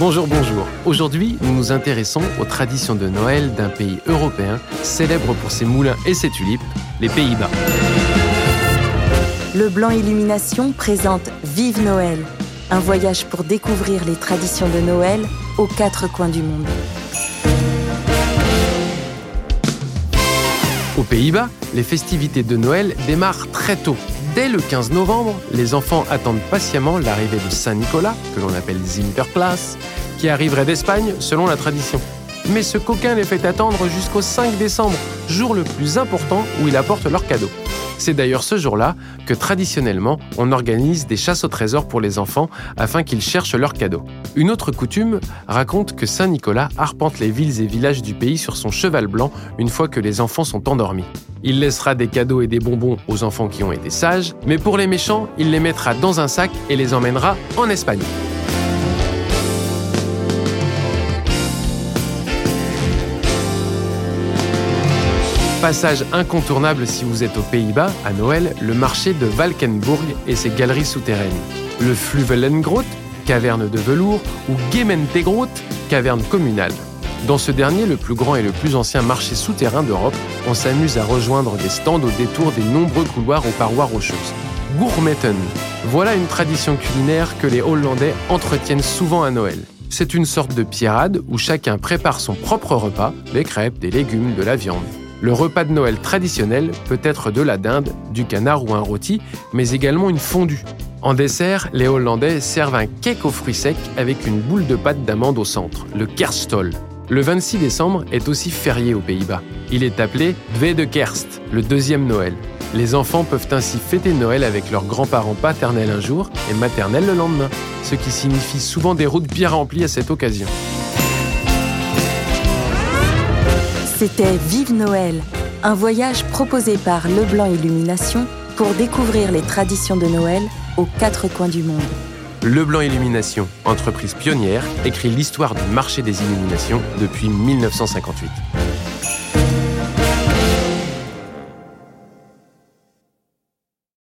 Bonjour, bonjour. Aujourd'hui, nous nous intéressons aux traditions de Noël d'un pays européen célèbre pour ses moulins et ses tulipes, les Pays-Bas. Le Blanc Illumination présente Vive Noël, un voyage pour découvrir les traditions de Noël aux quatre coins du monde. Aux Pays-Bas, les festivités de Noël démarrent très tôt. Dès le 15 novembre, les enfants attendent patiemment l'arrivée de Saint-Nicolas, que l'on appelle Sinterklaas, qui arriverait d'Espagne selon la tradition. Mais ce coquin les fait attendre jusqu'au 5 décembre, jour le plus important où il apporte leurs cadeaux. C'est d'ailleurs ce jour-là que traditionnellement on organise des chasses au trésor pour les enfants afin qu'ils cherchent leurs cadeaux. Une autre coutume raconte que Saint Nicolas arpente les villes et villages du pays sur son cheval blanc une fois que les enfants sont endormis. Il laissera des cadeaux et des bonbons aux enfants qui ont été sages, mais pour les méchants, il les mettra dans un sac et les emmènera en Espagne. Passage incontournable si vous êtes aux Pays-Bas, à Noël, le marché de Valkenburg et ses galeries souterraines. Le Fluvelengroot, caverne de velours, ou Gementegroot, caverne communale. Dans ce dernier, le plus grand et le plus ancien marché souterrain d'Europe, on s'amuse à rejoindre des stands au détour des nombreux couloirs aux parois rocheuses. Gourmetten, voilà une tradition culinaire que les Hollandais entretiennent souvent à Noël. C'est une sorte de pierrade où chacun prépare son propre repas, des crêpes, des légumes, de la viande. Le repas de Noël traditionnel peut être de la dinde, du canard ou un rôti, mais également une fondue. En dessert, les Hollandais servent un cake aux fruits secs avec une boule de pâte d'amande au centre, le kerstol. Le 26 décembre est aussi férié aux Pays-Bas. Il est appelé de Kerst, le deuxième Noël. Les enfants peuvent ainsi fêter Noël avec leurs grands-parents paternels un jour et maternels le lendemain, ce qui signifie souvent des routes bien remplies à cette occasion. C'était Vive Noël, un voyage proposé par Leblanc Illumination pour découvrir les traditions de Noël aux quatre coins du monde. Leblanc Illumination, entreprise pionnière, écrit l'histoire du marché des illuminations depuis 1958.